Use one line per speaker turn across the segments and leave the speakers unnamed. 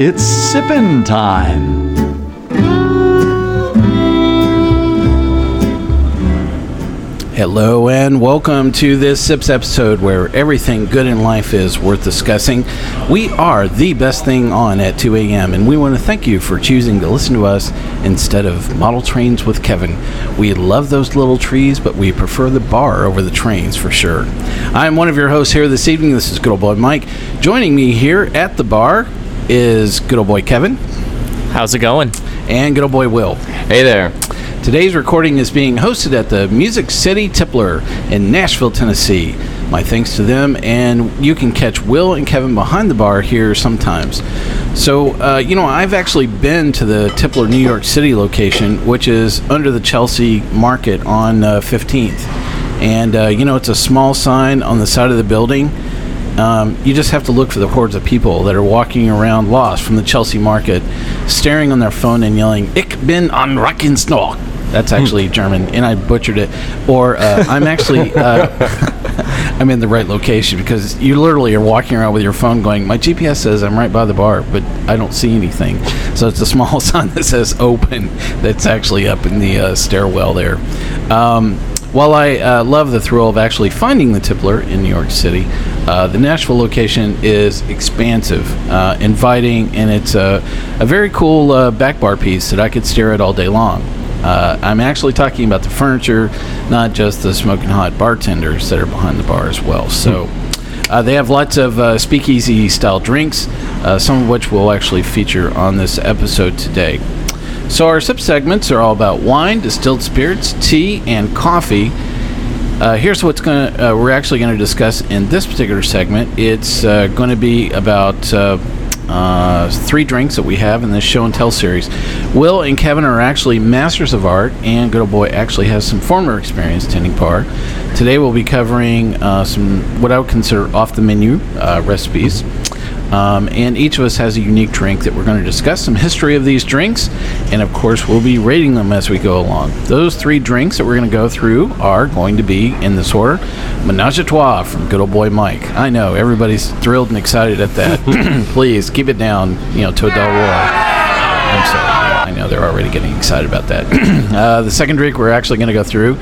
It's sippin' time.
Hello and welcome to this Sips episode where everything good in life is worth discussing. We are the best thing on at 2 a.m. and we want to thank you for choosing to listen to us instead of model trains with Kevin. We love those little trees, but we prefer the bar over the trains for sure. I'm one of your hosts here this evening. This is good old boy Mike. Joining me here at the bar is good old boy Kevin
How's it going?
and good old boy Will.
Hey there.
Today's recording is being hosted at the Music City Tippler in Nashville, Tennessee. My thanks to them, and you can catch Will and Kevin behind the bar here sometimes. So, uh, you know, I've actually been to the Tippler New York City location, which is under the Chelsea Market on uh, 15th. And, uh, you know, it's a small sign on the side of the building. Um, you just have to look for the hordes of people that are walking around lost from the Chelsea market, staring on their phone and yelling, Ich bin an Rackensnock. That's actually German, and I butchered it. Or uh, I'm actually uh, I'm in the right location because you literally are walking around with your phone going, my GPS says I'm right by the bar, but I don't see anything. So it's a small sign that says open that's actually up in the uh, stairwell there. Um, while I uh, love the thrill of actually finding the Tippler in New York City, uh, the Nashville location is expansive, uh, inviting, and it's a, a very cool uh, back bar piece that I could stare at all day long. Uh, I'm actually talking about the furniture, not just the smoking hot bartenders that are behind the bar as well. So. Uh, they have lots of uh, speakeasy style drinks, uh, some of which we'll actually feature on this episode today. So, our sip segments are all about wine, distilled spirits, tea, and coffee. Uh, here's what's going to uh, we're actually going to discuss in this particular segment. It's uh, going to be about uh, uh, three drinks that we have in this show and tell series. Will and Kevin are actually masters of art, and good old boy actually has some former experience tending bar. Today we'll be covering uh, some what I would consider off the menu recipes. Um, and each of us has a unique drink that we're going to discuss some history of these drinks, and of course, we'll be rating them as we go along. Those three drinks that we're going to go through are going to be in this order Menage a Trois from good old boy Mike. I know everybody's thrilled and excited at that. Please keep it down, you know, to a dull roar. I'm sorry. I know they're already getting excited about that. uh, the second drink we're actually going to go through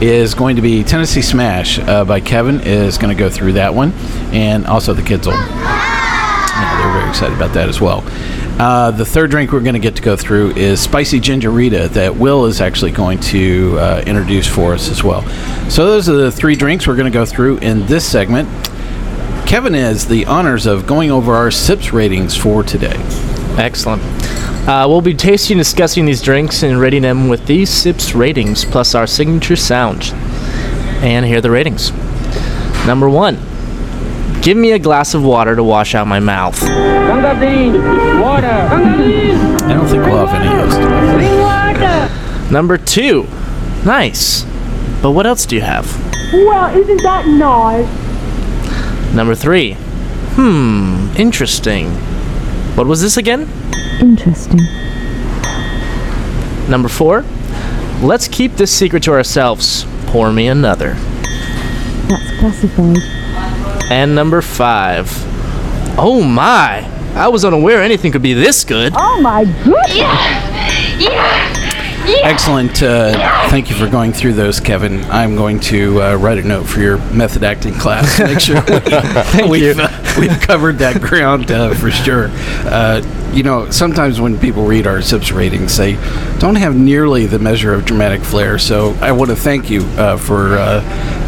is going to be Tennessee Smash uh, by Kevin. Is going to go through that one, and also the kids will very excited about that as well. Uh, the third drink we're going to get to go through is spicy ginger Rita that Will is actually going to uh, introduce for us as well. So those are the three drinks we're going to go through in this segment. Kevin has the honors of going over our sips ratings for today.
Excellent. Uh, we'll be tasting and discussing these drinks and rating them with these sips ratings plus our signature sound. And here are the ratings. Number one, give me a glass of water to wash out my mouth.
Gangardine, water. Gangardine,
I don't think we'll have any of those
bring water.
Number two, nice. But what else do you have?
Well, isn't that nice?
Number three, hmm, interesting. What was this again?
Interesting.
Number four, let's keep this secret to ourselves. Pour me another.
That's classified.
And number five, oh my, I was unaware anything could be this good.
Oh my goodness. Yeah. Yeah. yeah.
Excellent. Uh, thank you for going through those, Kevin. I'm going to uh, write a note for your method acting class. Make sure we, we've, uh, we've covered that ground uh, for sure. Uh, you know, sometimes when people read our SIPS ratings, they don't have nearly the measure of dramatic flair. So I want to thank you uh, for uh,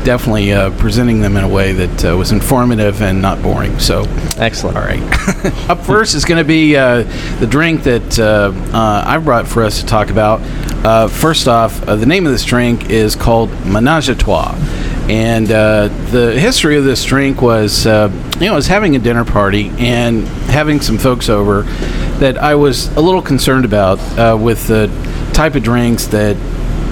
definitely uh, presenting them in a way that uh, was informative and not boring. So
Excellent.
all right. Up first is going to be uh, the drink that uh, uh, I brought for us to talk about. Uh, first off, uh, the name of this drink is called Menage a Trois. And uh, the history of this drink was, uh, you know, I was having a dinner party and having some folks over. that I was a little concerned about uh, with the type of drinks that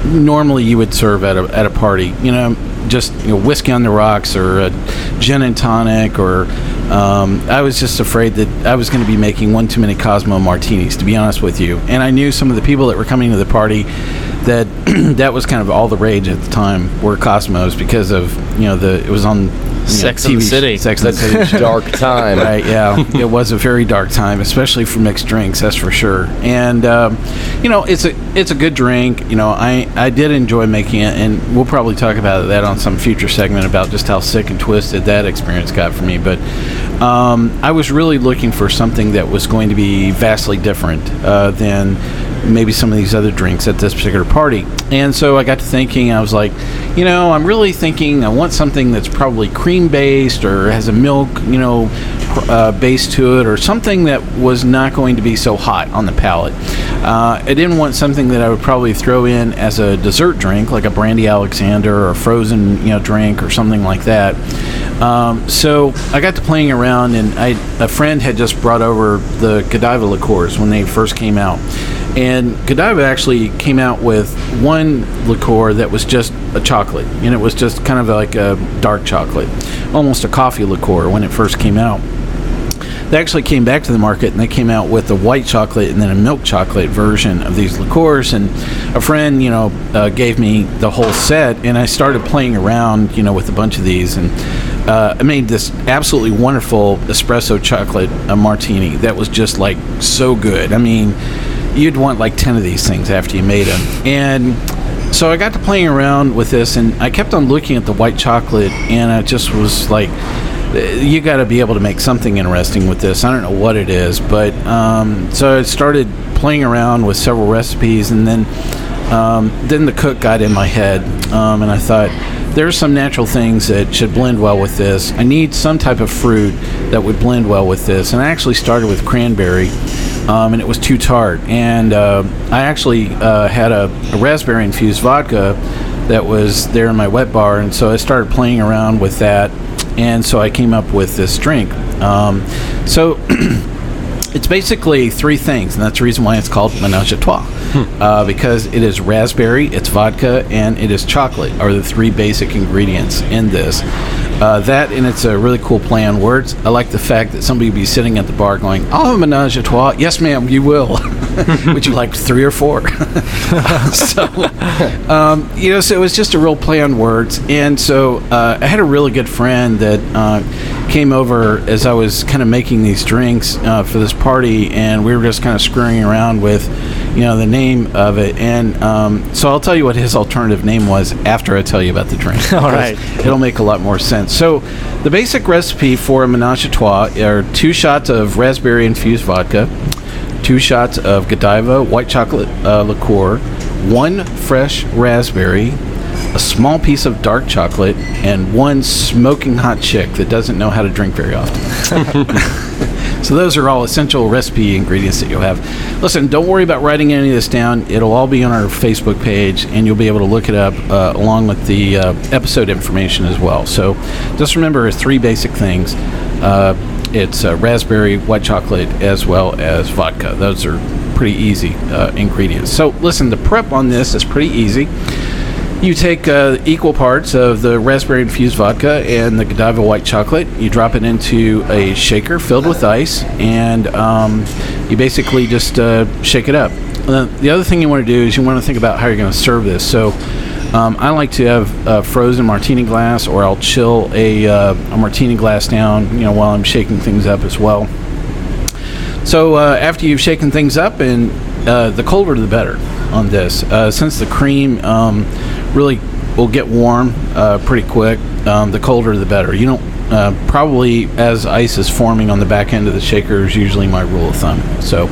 normally you would serve at a, at a party. You know, just you know, whiskey on the rocks or gin and tonic or um, I was just afraid that I was going to be making one too many Cosmo martinis, to be honest with you. And I knew some of the people that were coming to the party that that was kind of all the rage at the time were Cosmos because of you know the it was on
Sex and the City.
Sex and the City.
Dark time.
Right, yeah. it was a very dark time, especially for mixed drinks, that's for sure. And um, you know, it's a it's a good drink. You know, I I did enjoy making it, and we'll probably talk about that on some future segment about just how sick and twisted that experience got for me. But um, I was really looking for something that was going to be vastly different uh, than maybe some of these other drinks at this particular party. And so I got to thinking, I was like, you know, I'm really thinking I want something that's probably cream based or has a milk, you know, uh, base to it or something that was not going to be so hot on the palate. Uh, I didn't want something that I would probably throw in as a dessert drink, like a brandy Alexander or a frozen, you know, drink or something like that. Um, so I got to playing around, and I, a friend had just brought over the Godiva liqueurs when they first came out. And Godiva actually came out with one liqueur that was just a chocolate, and it was just kind of like a dark chocolate, almost a coffee liqueur when it first came out. They actually came back to the market and they came out with a white chocolate and then a milk chocolate version of these liqueurs. And a friend, you know, uh, gave me the whole set, and I started playing around, you know, with a bunch of these. And uh, I made this absolutely wonderful espresso chocolate martini that was just like so good. I mean, you'd want like 10 of these things after you made them. And so I got to playing around with this, and I kept on looking at the white chocolate, and I just was like, you got to be able to make something interesting with this. I don't know what it is, but um, so I started playing around with several recipes, and then um, then the cook got in my head, um, and I thought there's some natural things that should blend well with this. I need some type of fruit that would blend well with this, and I actually started with cranberry. Um, and it was too tart. And uh, I actually uh, had a, a raspberry infused vodka that was there in my wet bar, and so I started playing around with that, and so I came up with this drink. Um, so it's basically three things, and that's the reason why it's called Menage a Trois, uh, because it is raspberry, it's vodka, and it is chocolate are the three basic ingredients in this. Uh, that and it's a really cool play on words. I like the fact that somebody would be sitting at the bar going, "I'll have a menage a trois." Yes, ma'am, you will. would you like three or four? so, um, you know, so it was just a real play on words. And so uh, I had a really good friend that uh, came over as I was kind of making these drinks uh, for this party, and we were just kind of screwing around with, you know, the name of it. And um, so I'll tell you what his alternative name was after I tell you about the drink.
All right.
It'll make a lot more sense. So the basic recipe for a menage a trois are two shots of raspberry infused vodka, two shots of Godiva white chocolate uh, liqueur, one fresh raspberry, a small piece of dark chocolate, and one smoking hot chick that doesn't know how to drink very often. so those are all essential recipe ingredients that you'll have. Listen, don't worry about writing any of this down. It'll all be on our Facebook page, and you'll be able to look it up uh, along with the uh, episode information as well. So just remember three basic things. Uh, it's uh, raspberry, white chocolate, as well as vodka. Those are pretty easy uh, ingredients. So, listen, the prep on this is pretty easy. You take uh, equal parts of the raspberry infused vodka and the Godiva white chocolate. You drop it into a shaker filled with ice, and um, you basically just uh, shake it up. The other thing you want to do is you want to think about how you're going to serve this. So, um, I like to have a frozen martini glass, or I'll chill a, uh, a martini glass down, you know, while I'm shaking things up as well. So uh, after you've shaken things up, and uh, the colder the better on this, since the cream um, really will get warm uh, pretty quick. Um, the colder the better. You don't uh, probably as ice is forming on the back end of the shaker is usually my rule of thumb. So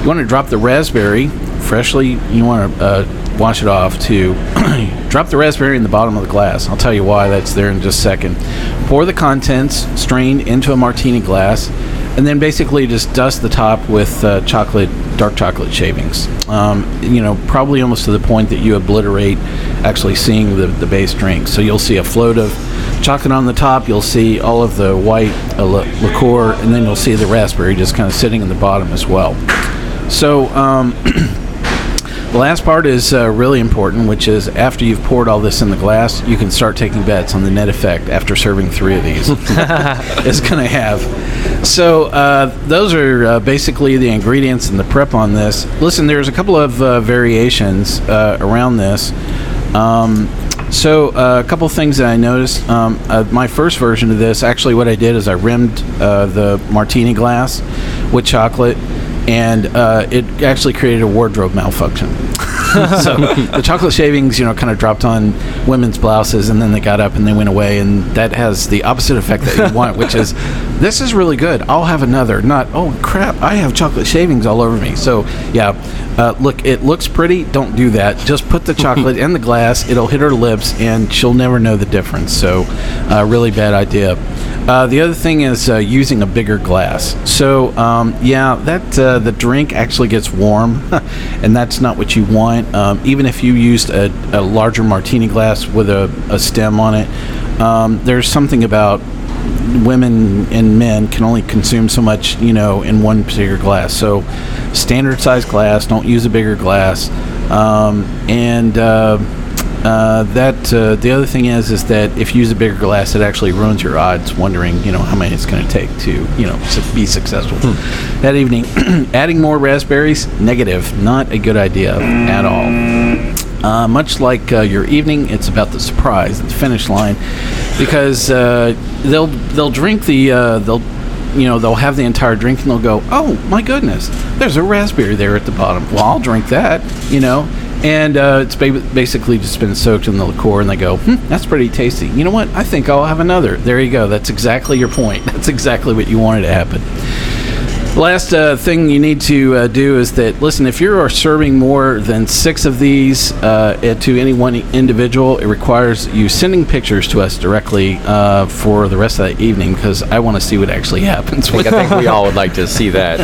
you want to drop the raspberry freshly. You want to uh, wash it off to drop the raspberry in the bottom of the glass. I'll tell you why that's there in just a second. Pour the contents strained into a martini glass, and then basically just dust the top with uh, chocolate, dark chocolate shavings. Um, you know, probably almost to the point that you obliterate actually seeing the, the base drink. So you'll see a float of chocolate on the top. You'll see all of the white uh, li- liqueur, and then you'll see the raspberry just kind of sitting in the bottom as well. So. Um, The last part is uh, really important, which is after you've poured all this in the glass, you can start taking bets on the net effect after serving three of these. it's going to have. So uh, those are uh, basically the ingredients and the prep on this. Listen, there's a couple of uh, variations uh, around this. Um, so uh, a couple things that I noticed. Um, uh, my first version of this, actually, what I did is I rimmed uh, the martini glass with chocolate, and uh, it actually created a wardrobe malfunction. so the chocolate shavings, you know, kind of dropped on women's blouses, and then they got up and they went away, and that has the opposite effect that you want, which is, this is really good. I'll have another. Not, oh crap, I have chocolate shavings all over me. So yeah, uh, look, it looks pretty. Don't do that. Just put the chocolate in the glass. It'll hit her lips, and she'll never know the difference. So, uh, really bad idea. Uh, the other thing is uh, using a bigger glass. So um, yeah, that uh, the drink actually gets warm, and that's not what you want. Um, even if you used a, a larger martini glass with a, a stem on it, um, there's something about women and men can only consume so much, you know, in one particular glass. So, standard size glass. Don't use a bigger glass. Um, and uh, uh, that uh, the other thing is is that if you use a bigger glass, it actually ruins your odds. Wondering, you know, how many it's going to take to, you know, su- be successful that evening. Adding more raspberries, negative. Not a good idea at all. Uh, much like uh, your evening, it's about the surprise at the finish line, because uh, they'll they'll drink the uh, they'll you know they'll have the entire drink and they'll go, oh my goodness, there's a raspberry there at the bottom. Well, I'll drink that, you know. And uh, it's ba- basically just been soaked in the liqueur, and they go, hmm, "That's pretty tasty." You know what? I think I'll have another. There you go. That's exactly your point. That's exactly what you wanted to happen. Last uh, thing you need to uh, do is that listen. If you are serving more than six of these uh, to any one individual, it requires you sending pictures to us directly uh, for the rest of that evening because I want to see what actually happens.
I think, I think we all would like to see that.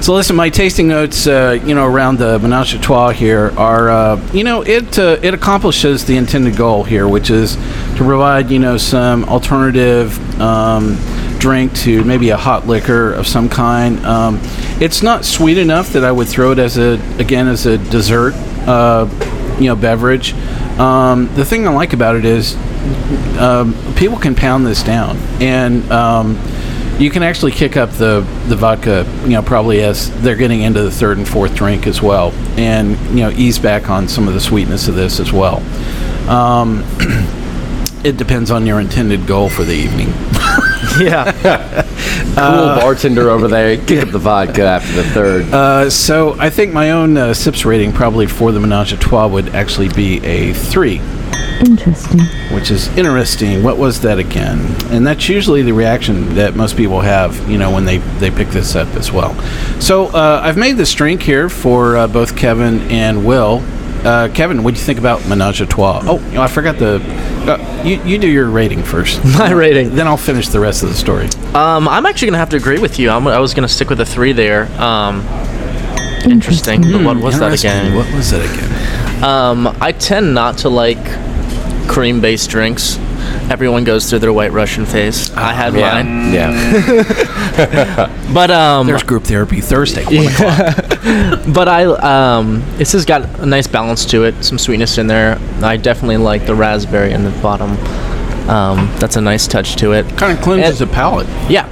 So listen, my tasting notes, uh, you know, around the Menage a Trois here are, uh, you know, it uh, it accomplishes the intended goal here, which is to provide, you know, some alternative um, drink to maybe a hot liquor of some kind. Um, it's not sweet enough that I would throw it as a again as a dessert, uh, you know, beverage. Um, the thing I like about it is um, people can pound this down and. You can actually kick up the, the vodka, you know, probably as they're getting into the third and fourth drink as well, and you know, ease back on some of the sweetness of this as well. Um, it depends on your intended goal for the evening.
yeah.
cool bartender over there. Kick up the vodka after the third.
Uh, so I think my own uh, sips rating probably for the Menage a Trois would actually be a three.
Interesting.
which is interesting. What was that again? And that's usually the reaction that most people have, you know, when they, they pick this up as well. So uh, I've made this drink here for uh, both Kevin and Will. Uh, Kevin, what do you think about Menage a Trois? Oh, you know, I forgot the. Uh, you, you do your rating first.
My rating.
Then I'll finish the rest of the story.
Um, I'm actually gonna have to agree with you. I'm, I was gonna stick with a three there. Um, interesting. But what was that again?
What was that again?
Um, I tend not to like cream-based drinks. Everyone goes through their White Russian phase. I had
yeah.
mine,
Yeah.
but um,
There's group therapy Thursday. One o'clock.
but I um, this has got a nice balance to it, some sweetness in there. I definitely like the raspberry in the bottom. Um, that's a nice touch to it.
Kind of cleanses
It-
the palate.
Yeah,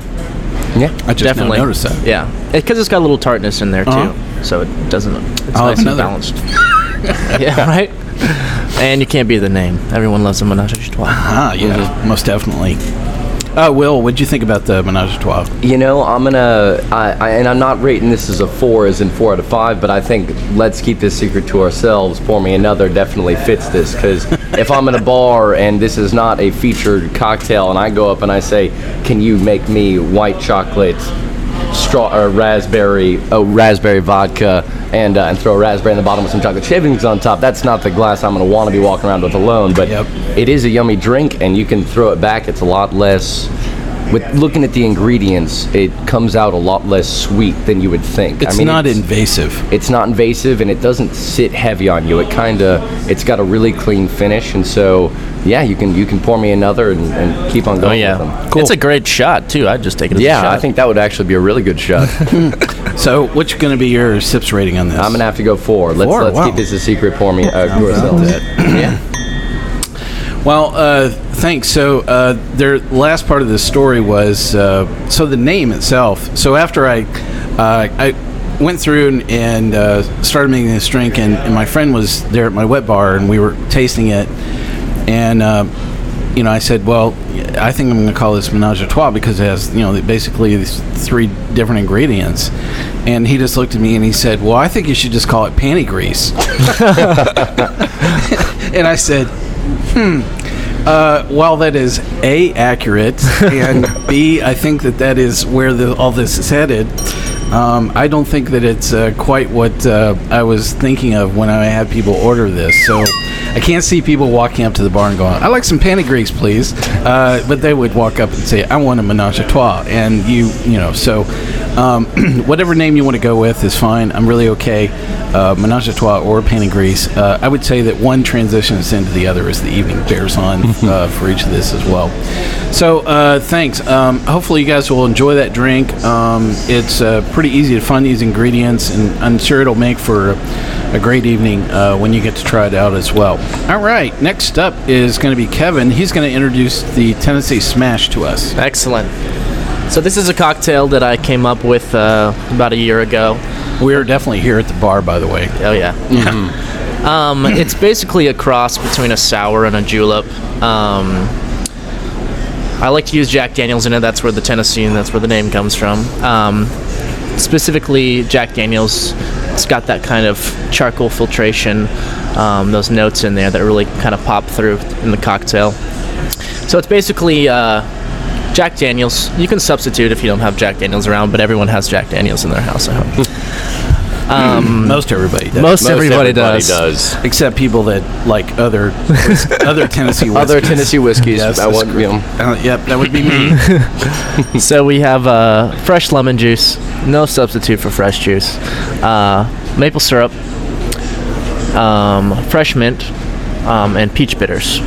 Yeah.
I just
definitely
now noticed that.
Yeah, because it's got a little tartness in there too,
Uh-huh.
so it doesn't. It's
I'll
nice and balanced. yeah, right. And you can't be the name. Everyone loves a menage a trois.
Ah, yeah, most definitely. Uh, Will, what'd you think about the Menage a Trois?
You know, I'm gonna, I, I, and I'm not rating this as a four, as in four out of five, but I think let's keep this secret to ourselves. Pour me another definitely fits this because if I'm in a bar and this is not a featured cocktail, and I go up and I say, "Can you make me white chocolate, straw or raspberry, oh raspberry vodka, and uh, and throw a raspberry in the bottom with some chocolate shavings on top?" That's not the glass I'm gonna want to be walking around with alone. But
Yep.
it is a yummy drink, and you can throw it back. It's a lot less. With looking at the ingredients, it comes out a lot less sweet than you would think.
It's
I mean,
not
it's,
invasive.
it's not invasive and it doesn't sit heavy on you. It kind of it's got a really clean finish, and so yeah, you can you can pour me another and, and keep on going.
Oh
going
yeah,
with them.
it's a great shot too. I'd just take it. As a
Yeah,
shot.
I think that would actually be a really good shot.
So, what's going to be your sips rating on this?
I'm gonna have to go four. Let's
Four?
let's
Wow.
keep this a secret. Pour me uh, yourself. Yeah.
Well, uh, thanks. So, uh, their last part of the story was uh, so the name itself. So after I, uh, I went through and, and uh, started making this drink, and, and my friend was there at my wet bar, and we were tasting it, and uh, you know, I said, well, I think I'm going to call this Menage a Trois because it has, you know, basically these three different ingredients. And he just looked at me and he said, well, I think you should just call it panty grease. and I said, hmm. Uh, while that is a accurate and b I think that that is where the, all this is headed. Um, I don't think that it's uh, quite what uh, I was thinking of when I had people order this. So I can't see people walking up to the bar and going, "I like some panty grease, please," uh, but they would walk up and say, "I want a menage a trois," and you, you know, so um, whatever name you want to go with is fine. I'm really okay. Uh, menage a trois or panty grease. Uh, I would say that one transitions into the other as the evening bears on uh, for each of this as well. So uh, thanks. Um, hopefully you guys will enjoy that drink. Um, it's uh, pretty easy to find these ingredients, and I'm sure it'll make for a, a great evening uh, when you get to try it out as well. All right. Next up is going to be Kevin. He's going to introduce the Tennessee Smash to us.
excellent. So this is a cocktail that I came up with uh, about a year ago.
We're definitely here at the bar, by the way.
Oh yeah. um, it's basically a cross between a sour and a julep. Um, I like to use Jack Daniels in it. That's where the Tennessee and that's where the name comes from. Um, specifically, Jack Daniels. It's got that kind of charcoal filtration, um, those notes in there that really kind of pop through in the cocktail. So it's basically uh, Jack Daniels. You can substitute if you don't have Jack Daniels around, but everyone has Jack Daniels in their house. I hope.
Most everybody does.
Most, everybody, does.
does.
Except people that like other other Tennessee whiskeys.
Other Tennessee whiskeys.
Yes,
I
that's
want, you know,
Uh, yep, that would be me.
So we have uh, fresh lemon juice, no substitute for fresh juice, uh, maple syrup, um, fresh mint, um, and peach bitters.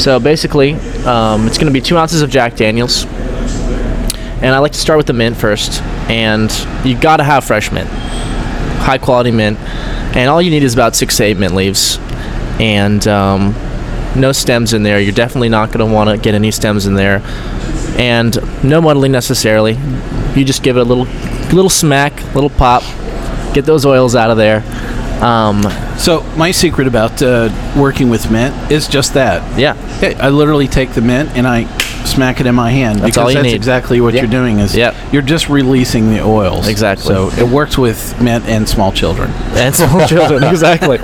So basically, um, it's going to be two ounces of Jack Daniels, and I like to start with the mint first. And you got to have fresh mint, high quality mint, and all you need is about six to eight mint leaves, and um, no stems in there. You're definitely not going to want to get any stems in there and no muddling necessarily. You just give it a little, little smack, little pop, get those oils out of there. Um,
So my secret about uh, working with mint is just that.
yeah,
Hey, I literally take the mint and I smack it in my hand
That's
because
all you
that's
need.
exactly what
Yep.
you're doing. Is
Yep.
you're just releasing the oils.
Exactly.
So it works with mint and small children.
and small children, exactly.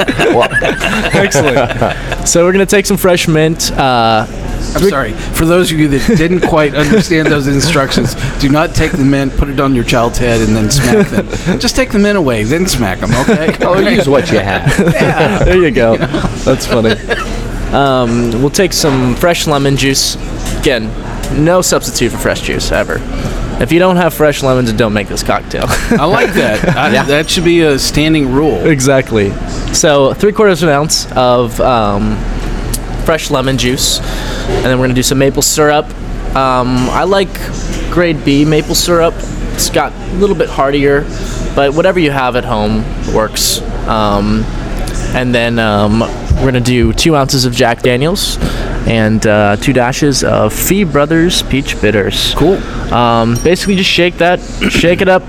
Excellent. So we're gonna take some fresh mint. Uh,
I'm sorry for those of you that didn't quite understand those instructions. Do not take the mint, put it on your child's head, and then smack them. Just take the mint away, then smack them. Okay.
oh, use what you have.
there you go. That's funny. Um, we'll take some fresh lemon juice. Again, no substitute for fresh juice ever. If you don't have fresh lemons, don't make this cocktail.
I like that. I, That should be a standing rule.
Exactly. So three quarters of an ounce of um, fresh lemon juice, and then we're gonna do some maple syrup. Um, I like grade B maple syrup. It's got a little bit heartier, but whatever you have at home works. Um, and then um, we're gonna do two ounces of Jack Daniels and uh, two dashes of Fee Brothers Peach Bitters.
Cool.
Um, basically, just shake that, shake it up,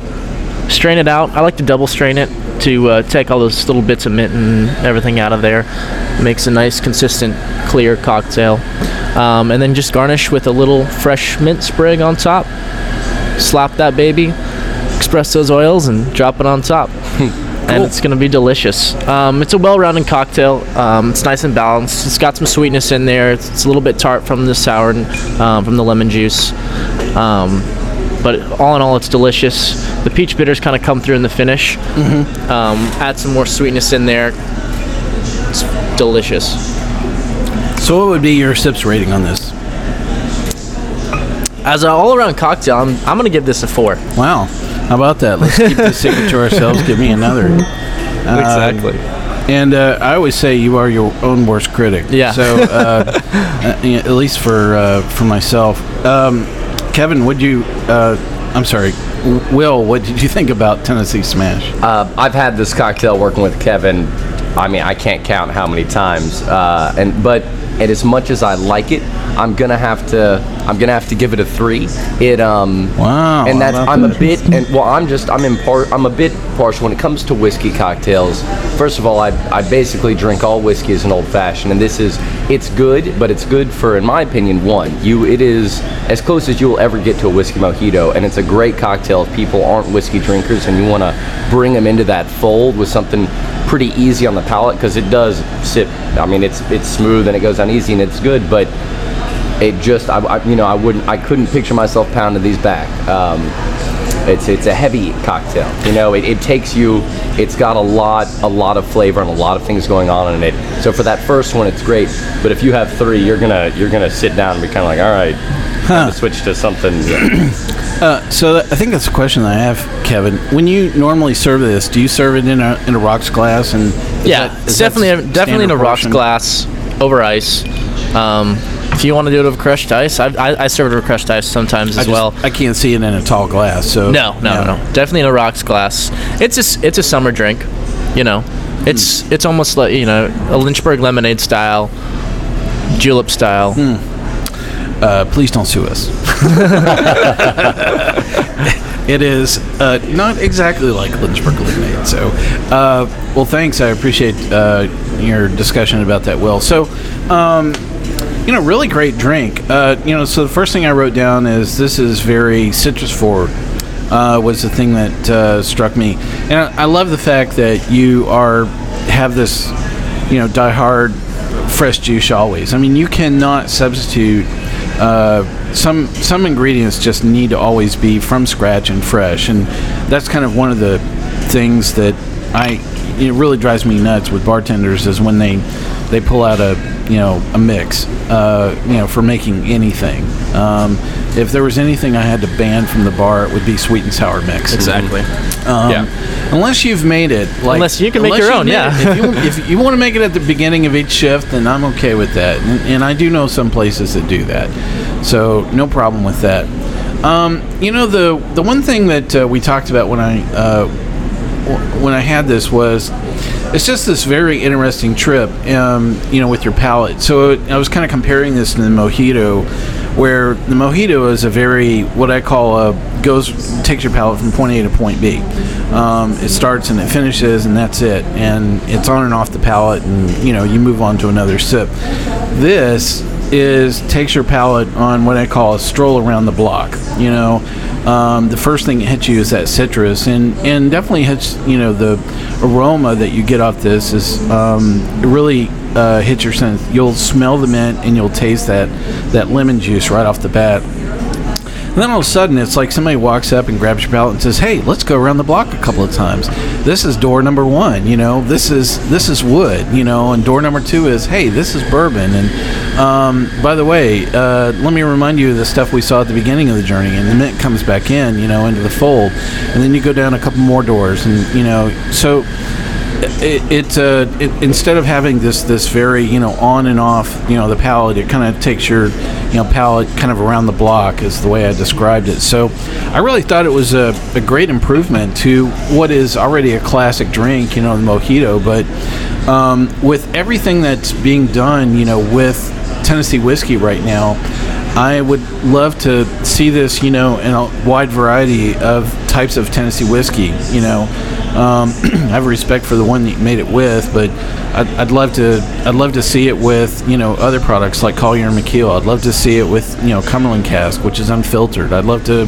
strain it out. I like to double strain it to uh, take all those little bits of mint and everything out of there. Makes a nice, consistent, clear cocktail. Um, and then just garnish with a little fresh mint sprig on top. Slap that baby, express those oils, and drop it on top. And it's gonna be delicious. Um, it's a well-rounded cocktail. Um, it's nice and balanced. It's got some sweetness in there. It's, it's a little bit tart from the sour, and, um, from the lemon juice. Um, but all in all, it's delicious. The peach bitters kind of come through in the finish. Um, add some more sweetness in there. It's delicious.
So what would be your sips rating on this?
As an all-around cocktail, I'm, I'm gonna give this a four.
Wow. How about that? Let's keep this secret to ourselves. Give me another. Uh, And uh, I always say you are your own worst critic.
Yeah.
So uh, uh, at least for uh, for myself, um, Kevin, would you? Uh, I'm sorry, Will. What did you think about Tennessee Smash?
Uh, I've had this cocktail working with Kevin. I mean, I can't count how many times. Uh, and but and as much as I like it, I'm gonna have to. I'm gonna have to give it a three. It um.
Wow,
And that's I'm a bit and well I'm just I'm impar- I'm a bit partial when it comes to whiskey cocktails. First of all, I I basically drink all whiskey as an old fashioned, and this is it's good, but it's good for in my opinion one. You it is as close as you will ever get to a whiskey mojito, and it's a great cocktail if people aren't whiskey drinkers and you want to bring them into that fold with something pretty easy on the palate because it does sip. I mean, it's it's smooth and it goes down easy and it's good, but it just I, I you know I wouldn't I couldn't picture myself pounding these back. Um, it's it's a heavy cocktail. You know, it, it takes you. It's got a lot a lot of flavor and a lot of things going on in it. So for that first one, it's great. But if you have three, you're gonna you're gonna sit down and be kind of like, all right, time to switch to something.
Uh, so th- I think that's a question that I have, Kevin. When you normally serve this, do you serve it in a in a rocks glass? And
yeah,
that-
it's
is that
definitely definitely in a
standard
rocks glass over ice. Um, if you want to do it with crushed ice, I, I, I serve it with crushed ice sometimes
I
as
just-
well.
I can't see it in a tall glass. So
No, no,
yeah.
no, Definitely in a rocks glass. It's a it's a summer drink. You know, it's
Hmm.
it's almost like you know a Lynchburg lemonade style, julep style.
Uh, please don't sue us. it is uh, not exactly like Lynchburg lemonade. So, uh, well, thanks. I appreciate uh, your discussion about that, Will. So, um, you know, really great drink. Uh, you know, so the first thing I wrote down is this is very citrus forward. Uh, was the thing that uh, struck me, and I, love the fact that you are have this, you know, die hard fresh juice always. I mean, you cannot substitute uh, some some ingredients. Just need to always be from scratch and fresh, and that's kind of one of the things that I it really drives me nuts with bartenders is when they they pull out a you know a mix uh, you know for making anything. Um, if there was anything I had to ban from the bar, it would be sweet and sour mix.
Exactly.
Um,
Yeah.
Unless you've made it, like
Unless you can make your own, yeah.
If you, if you want to make it at the beginning of each shift, then I'm okay with that. And, and I do know some places that do that, so no problem with that. Um, you know, the the one thing that uh, we talked about when I uh, w- when I had this was it's just this very interesting trip, um, you know, with your palate. So I was kind of comparing this to the mojito, where the mojito is a very what I call a goes takes your palate from point A to point B. Um, it starts and it finishes, and that's it, and it's on and off the palate, and you know you move on to another sip. This is takes your palate on what I call a stroll around the block. You know, um, the first thing that hits you is that citrus, and and definitely hits you know the aroma that you get off this is um, really uh, hits your sense. You'll smell the mint and you'll taste that that lemon juice right off the bat. And then all of a sudden, it's like somebody walks up and grabs your palate and says, "Hey, let's go around the block a couple of times. This is door number one. You know, this is this is wood. You know, and door number two is, hey, this is bourbon. And um, by the way, uh, let me remind you of the stuff we saw at the beginning of the journey. And the mint comes back in, you know, into the fold, and then you go down a couple more doors, and you know, so it, uh, it instead of having this this very you know on and off you know the palette it kind of takes your you know palate kind of around the block is the way I described it so I really thought it was a, a great improvement to what is already a classic drink you know the mojito but um, with everything that's being done you know with Tennessee whiskey right now I would love to see this, you know, in a wide variety of types of Tennessee whiskey. You know, um, I have respect for the one that you made it with, but I'd, I'd love to, I'd love to see it with, you know, other products like Collier and McKeel. I'd love to see it with, you know, Cumberland Cask, which is unfiltered. I'd love to,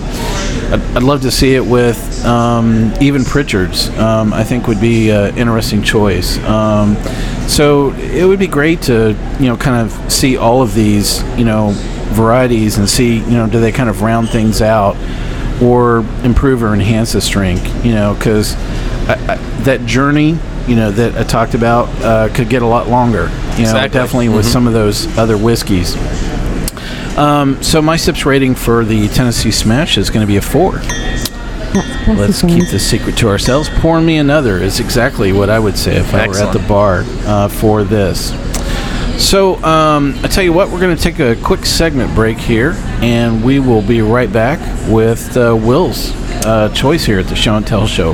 I'd, I'd love to see it with um, even Prichard's. Um, I think would be an interesting choice. Um, so it would be great to, you know, kind of see all of these, you know varieties and see you know do they kind of round things out or improve or enhance this drink you know because that journey you know that I talked about uh, could get a lot longer you know
Exactly.
definitely with some of those other whiskeys um, so my sips rating for the Tennessee Smash is going to be a four Let's keep this secret to ourselves. Pour me another is exactly what I would say if I were at the bar uh, for this. So, um, I tell you what, we're going to take a quick segment break here, and we will be right back with uh, Will's uh, choice here at the Tell Show.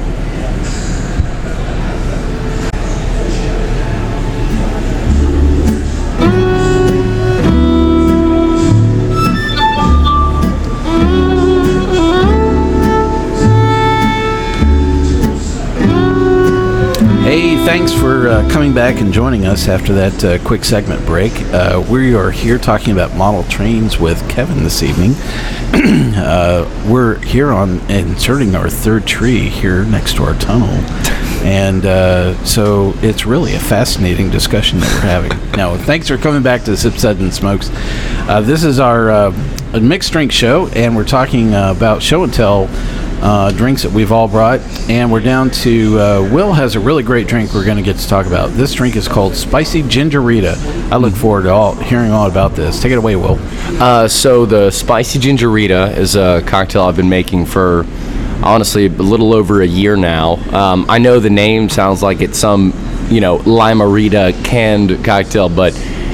Uh, coming back and joining us after that uh, quick segment break. Uh, we are here talking about model trains with Kevin this evening. uh, we're here on inserting our third tree here next to our tunnel. And uh, so it's really a fascinating discussion that we're having. now, thanks for coming back to Sip Suds and Smokes. This is our mixed drink show, and we're talking about show and tell uh, drinks that we've all brought, and we're down to uh, Will has a really great drink we're going to get to talk about. This drink is called Spicy Gingerita. I look forward to all hearing all about this. Take it away, Will.
Uh, so the spicy gingerita is a cocktail I've been making for honestly a little over a year now. Um, I know the name sounds like it's some you know limerita canned cocktail, but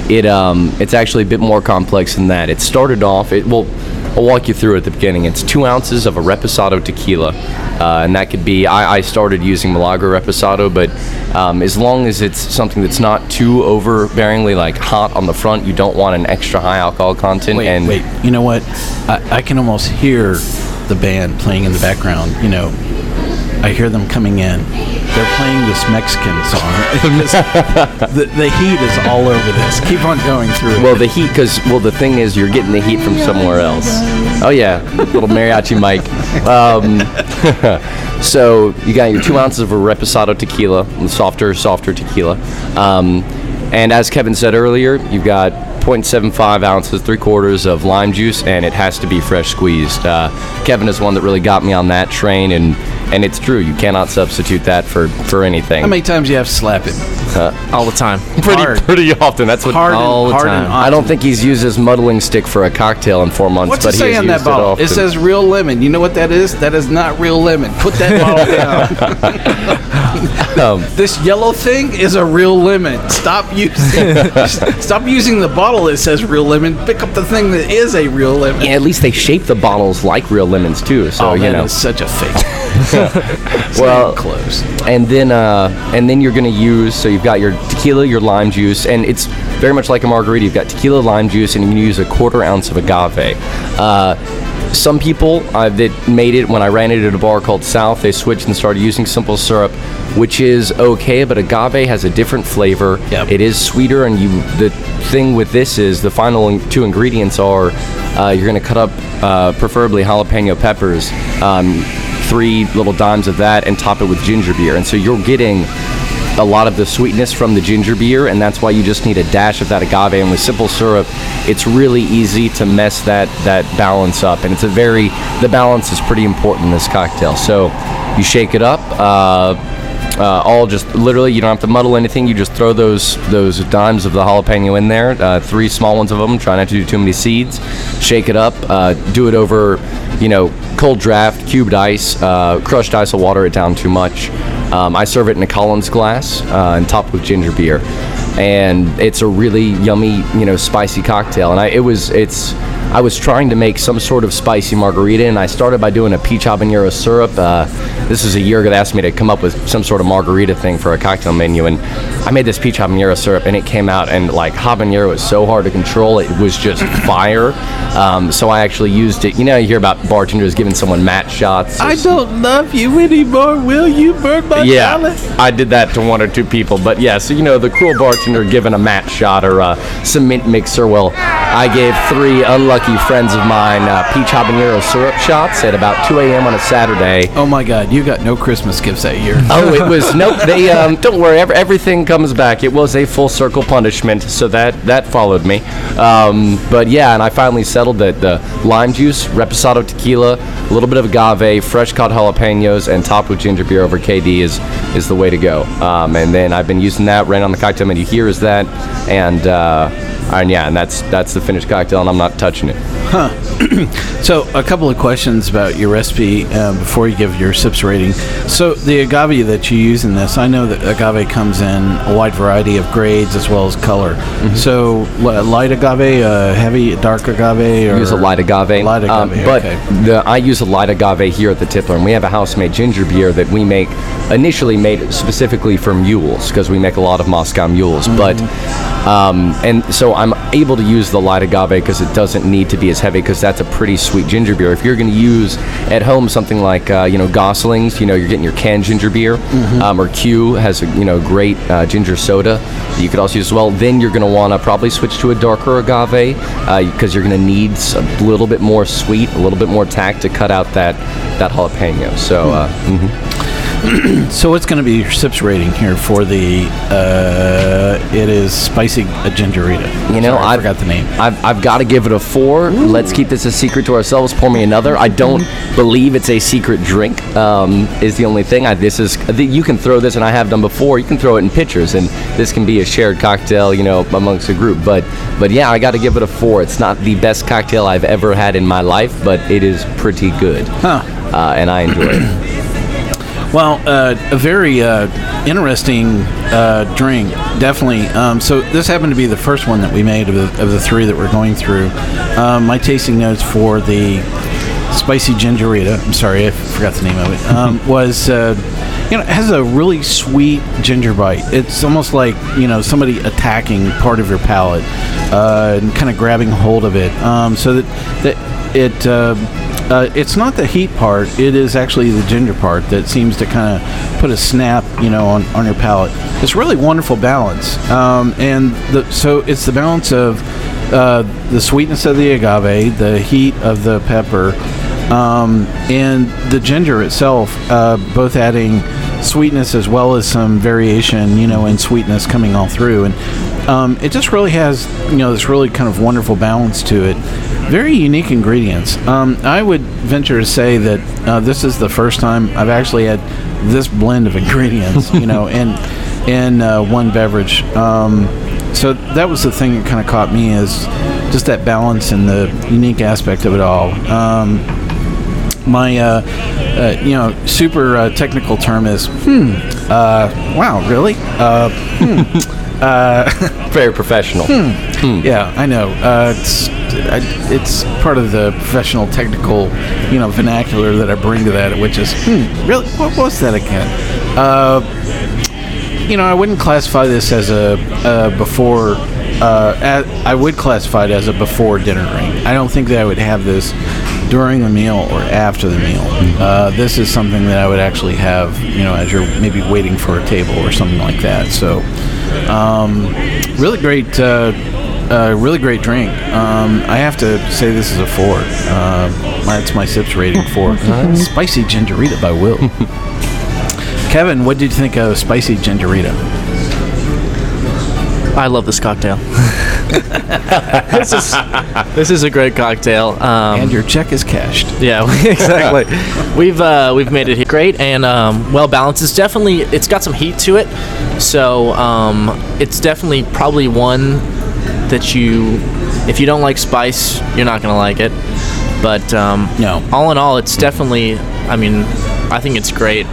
it um, it's actually a bit more complex than that. It started off it well. I'll walk you through at the beginning. It's two ounces of a reposado tequila, uh, and that could be. I, I started using Milagro reposado, but um, as long as it's something that's not too overbearingly like hot on the front, you don't want an extra high alcohol content.
Wait,
and
wait. You know what? I, I can almost hear the band playing in the background. You know, I hear them coming in. They're playing this Mexican song. The, the heat is all over this. Keep on going through.
Well, the heat, because well, the thing is, you're getting the heat from somewhere else. Oh yeah, little mariachi mic. Um, so you got your two ounces of reposado tequila, the softer, softer tequila, um, and as Kevin said earlier, you've got 0.75 ounces, three quarters of lime juice, and it has to be fresh squeezed. Uh, Kevin is one that really got me on that train, and and it's true, you cannot substitute that for for anything.
How many times you have to slap it?
all the time.
pretty
hard.
pretty often. That's what
Hard and-
all the
hard and
time.
I don't think he's used his muddling stick for a cocktail in four months.
What's
but
it
he
say on that bottle?
It,
It, says real lemon. You know what that is? That is not real lemon. Put that bottle down.
Um,
this yellow thing is a real lemon. Stop using stop using the bottle that says real lemon. Pick up the thing that is a real lemon.
yeah, at least they shape the bottles like real lemons too. So
oh,
you
that
know.
is such a fake.
well,
close.
and then uh, and then you're gonna use. So you've got your tequila, your lime juice, and it's very much like a margarita. You've got tequila, lime juice, and you can use a quarter ounce of agave. Uh, some people uh, that made it when I ran it at a bar called South, they switched and started using simple syrup, which is okay, but agave has a different flavor.
Yep.
It is sweeter, and you the thing with this is the final two ingredients are uh, you're going to cut up uh, preferably jalapeno peppers, um, three little dimes of that, and top it with ginger beer, and so you're getting a lot of the sweetness from the ginger beer, and that's why you just need a dash of that agave. And with simple syrup, it's really easy to mess that that balance up, and it's a very the balance is pretty important in this cocktail. So you shake it up. Uh, uh, all just literally, you don't have to muddle anything. You just throw those those dimes of the jalapeno in there, uh, three small ones of them. Try not to do too many seeds. Shake it up. Uh, do it over, you know, cold draft, cubed ice. Uh, crushed ice will water it down too much. Um, I serve it in a Collins glass uh, and topped with ginger beer, and it's a really yummy, you know, spicy cocktail. And I, it was, it's, I was trying to make some sort of spicy margarita, and I started by doing a peach habanero syrup. Uh, this was a year ago. They asked me to come up with some sort of margarita thing for a cocktail menu, and I made this peach habanero syrup, and it came out, and like habanero is so hard to control. It was just fire. Um, so I actually used it. You know, you hear about bartenders giving someone match shots.
I don't love you anymore. Will you burn my
Yeah,
palate?
I did that to one or two people, but yeah, so you know, the cruel bartender giving a match shot or a cement mixer. Well, I gave three unlucky friends of mine uh, peach habanero syrup shots at about 2 a.m. on a Saturday.
Oh my God, you got no Christmas gifts that year.
Oh, it was nope. They um, don't worry. ev- everything comes back. It was a full circle punishment, so that that followed me. Um, but yeah, and I finally settled that the lime juice, reposado tequila, a little bit of agave, fresh cut jalapenos, and topped with ginger beer over KD is is the way to go. Um, and then I've been using that right on the cocktail menu here is that, and uh, and yeah, and that's that's the finished cocktail, and I'm not touching
So, a couple of questions about your recipe uh, before you give your sips rating. So, the agave that you use in this, I know that agave comes in a wide variety of grades as well as color.
Mm-hmm.
So, light agave, uh, heavy, dark agave, or
use a light agave.
Light
um,
agave,
but
okay.
the, I use a light agave here at the Tippler, and we have a house-made ginger beer that we make initially made specifically for mules because we make a lot of Moscow mules.
Mm-hmm.
But um, and so I'm able to use the light agave because it doesn't need to be as heavy because that's a pretty sweet ginger beer. If you're going to use at home something like uh, you know Gosling's, you know you're getting your canned ginger beer,
Mm-hmm.
um, or Q has a you know great uh, ginger soda that you could also use as well. Then you're going to want to probably switch to a darker agave because you're going to need a little bit more sweet, a little bit more tact to cut out that that jalapeno. So. Uh,
Hmm.
mhm.
So, what's going to be your sips rating here for the? Uh, it is spicy uh, gingerita.
You know,
Sorry, I
I've-
forgot the name.
I've, I've got to give it a four. Let's keep this a secret to ourselves. Pour me another. I don't believe it's a secret drink. Um, is the only thing. I, this is the- you can throw this, and I have done before. You can throw it in pitchers, and this can be a shared cocktail, you know, amongst a group. But but yeah, I got to give it a four. It's not the best cocktail I've ever had in my life, but it is pretty good,
Huh.
uh, and I enjoy it.
Well, uh, a very uh, interesting uh, drink, definitely. Um, so this happened to be the first one that we made of the, of the three that we're going through. Um, my tasting notes for the spicy gingerita, I'm sorry, I forgot the name of it, um, was, uh, you know, it has a really sweet ginger bite. It's almost like, you know, somebody attacking part of your palate uh, and kind of grabbing hold of it. Um, so that, that it... Uh, uh, it's not the heat part. It is actually the ginger part that seems to kind of put a snap, you know, on, on your palate. It's really wonderful balance, um, and the, so it's the balance of uh, the sweetness of the agave, the heat of the pepper, um, and the ginger itself, uh, both adding sweetness as well as some variation, you know, in sweetness coming all through, and um, it just really has, you know, this really kind of wonderful balance to it. Very unique ingredients. Um, I would venture to say that uh, this is the first time I've actually had this blend of ingredients, you know, in in uh, one beverage. Um, so that was the thing that kind of caught me is just that balance and the unique aspect of it all. Um, my uh, uh, you know super uh, technical term is hmm uh, wow really uh,
Very professional.
yeah I know uh, it's I, it's part of the professional technical you know vernacular that I bring to that which is hmm really what was that again uh, you know I wouldn't classify this as a uh, before uh, a I would classify it as a before dinner drink I don't think that I would have this during the meal or after the meal. Uh, this is something that I would actually have, you know, as you're maybe waiting for a table or something like that. So, um, really great, uh, uh, really great drink. Um, I have to say this is a four. Uh, that's my sips rating for spicy gingerita by Will. Kevin, what did you think of spicy gingerita?
I love this cocktail. this is this is a great cocktail. Um,
And your check is cashed.
Yeah, exactly. we've uh, we've made it great and um, well balanced. It's definitely it's got some heat to it, so um, it's definitely probably one that you if you don't like spice, you're not gonna like it. But um,
No.
all in all, it's definitely. I mean, I think it's great,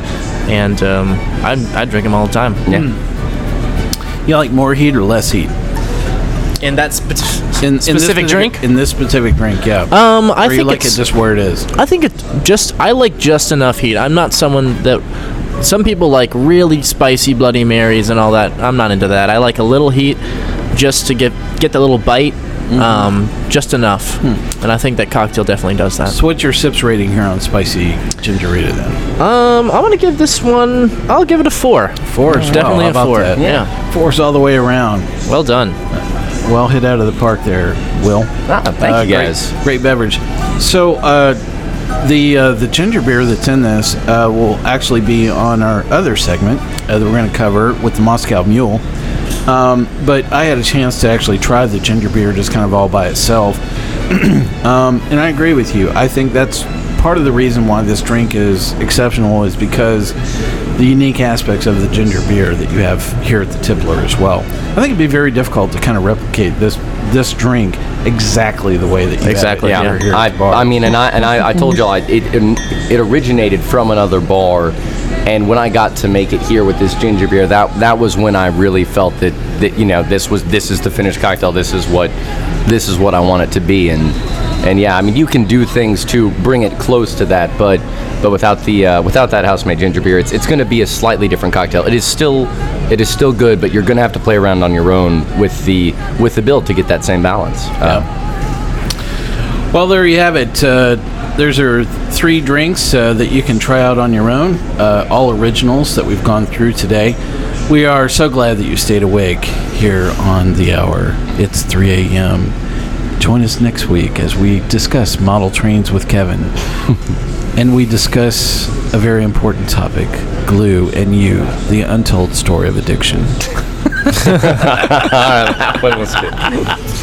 and um, I I drink them all the time.
Yeah.
You like more heat or less heat?
And that's spe-
In, in this
specific drink.
In this specific drink, yeah.
Um, I
or you
think
like it
it's
just where it is.
I think it's just I like just enough heat. I'm not someone that some people like really spicy Bloody Marys and all that. I'm not into that. I like a little heat just to get get the little bite,
Mm-hmm.
um, just enough.
Hmm.
And I think that cocktail definitely does that.
So what's your sips rating here on spicy gingerita then?
Um, I'm gonna give this one. I'll give it a four.
Four well.
Definitely
How
a four.
that?
Yeah.
Fours all the way around.
Well done.
Well hit out of the park there, Will.
Ah, thank
Uh,
you guys.
Great, great beverage. So uh, the uh, the ginger beer that's in this uh, will actually be on our other segment uh, that we're going to cover with the Moscow Mule. Um, but I had a chance to actually try the ginger beer just kind of all by itself, um, and I agree with you. I think that's part of the reason why this drink is exceptional is because the unique aspects of the ginger beer that you have here at the Tippler as well. I think it'd be very difficult to kind of replicate this this drink exactly the way that you
Exactly,
it
yeah.
I,
at the bar.
I mean, and I and I, I told y'all I, it it originated from another bar, and when I got to make it here with this ginger beer, that that was when I really felt that that you know this was this is the finished cocktail. This is what this is what I want it to be, and and yeah, I mean you can do things to bring it close to that, but but without the uh, without that house made ginger beer, it's it's going to be a slightly different cocktail. It is still it is still good, but you're going to have to play around on your own with the with the bill to get that same balance. Uh,
Well, there you have it. Uh, there's are three drinks uh, that you can try out on your own, uh, all originals that we've gone through today. We are so glad that you stayed awake here on the hour. It's 3 a.m. Join us next week as we discuss model trains with Kevin. and we discuss a very important topic glue and you, the untold story of addiction.
that one was good.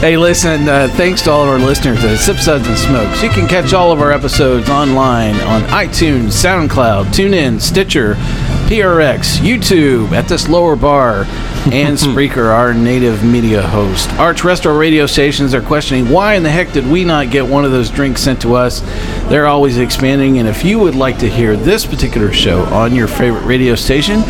Hey, listen, uh, thanks to all of our listeners at Sip Suds and Smokes. You can catch all of our episodes online on iTunes, SoundCloud, TuneIn, Stitcher, PRX, YouTube, at this lower bar, and Spreaker, our native media host. Our terrestrial radio stations are questioning why in the heck did we not get one of those drinks sent to us? They're always expanding, and if you would like to hear this particular show on your favorite radio station,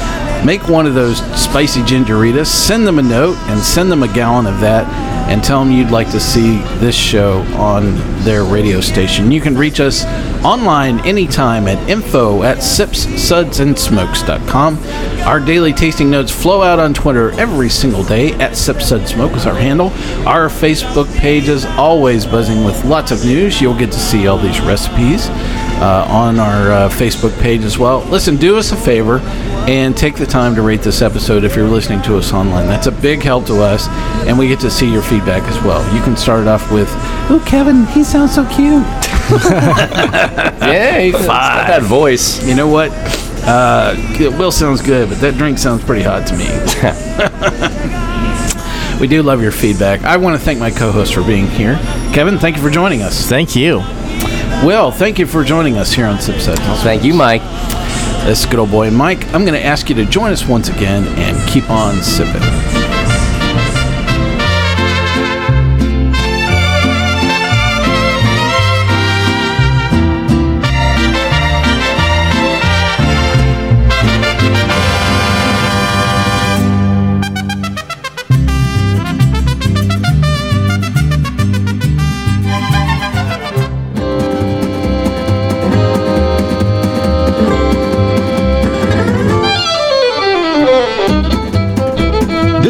make one of those spicy gingeritas, send them a note, and send them a gallon of that and tell them you'd like to see this show on their radio station. You can reach us online anytime at info at sipssudsandsmokes.com. Our daily tasting notes flow out on Twitter every single day at sipsudsmoke is our handle. Our Facebook page is always buzzing with lots of news. You'll get to see all these recipes uh, on our uh, Facebook page as well. Listen, do us a favor and take the time to rate this episode if you're listening to us online. That's a big help to us, and we get to see your feedback as well. You can start off with, "Oh, Kevin, he sounds so cute."
Yeah, he's got that voice.
You know what? Uh, Will sounds good, but that drink sounds pretty hot to me. we do love your feedback. I want to thank my co-host for being here. Kevin, thank you for joining us.
Thank you.
Will, thank you for joining us here on Sip Suds.
Thank you, Mike.
This is good old boy Mike. I'm going to ask you to join us once again and keep on sipping.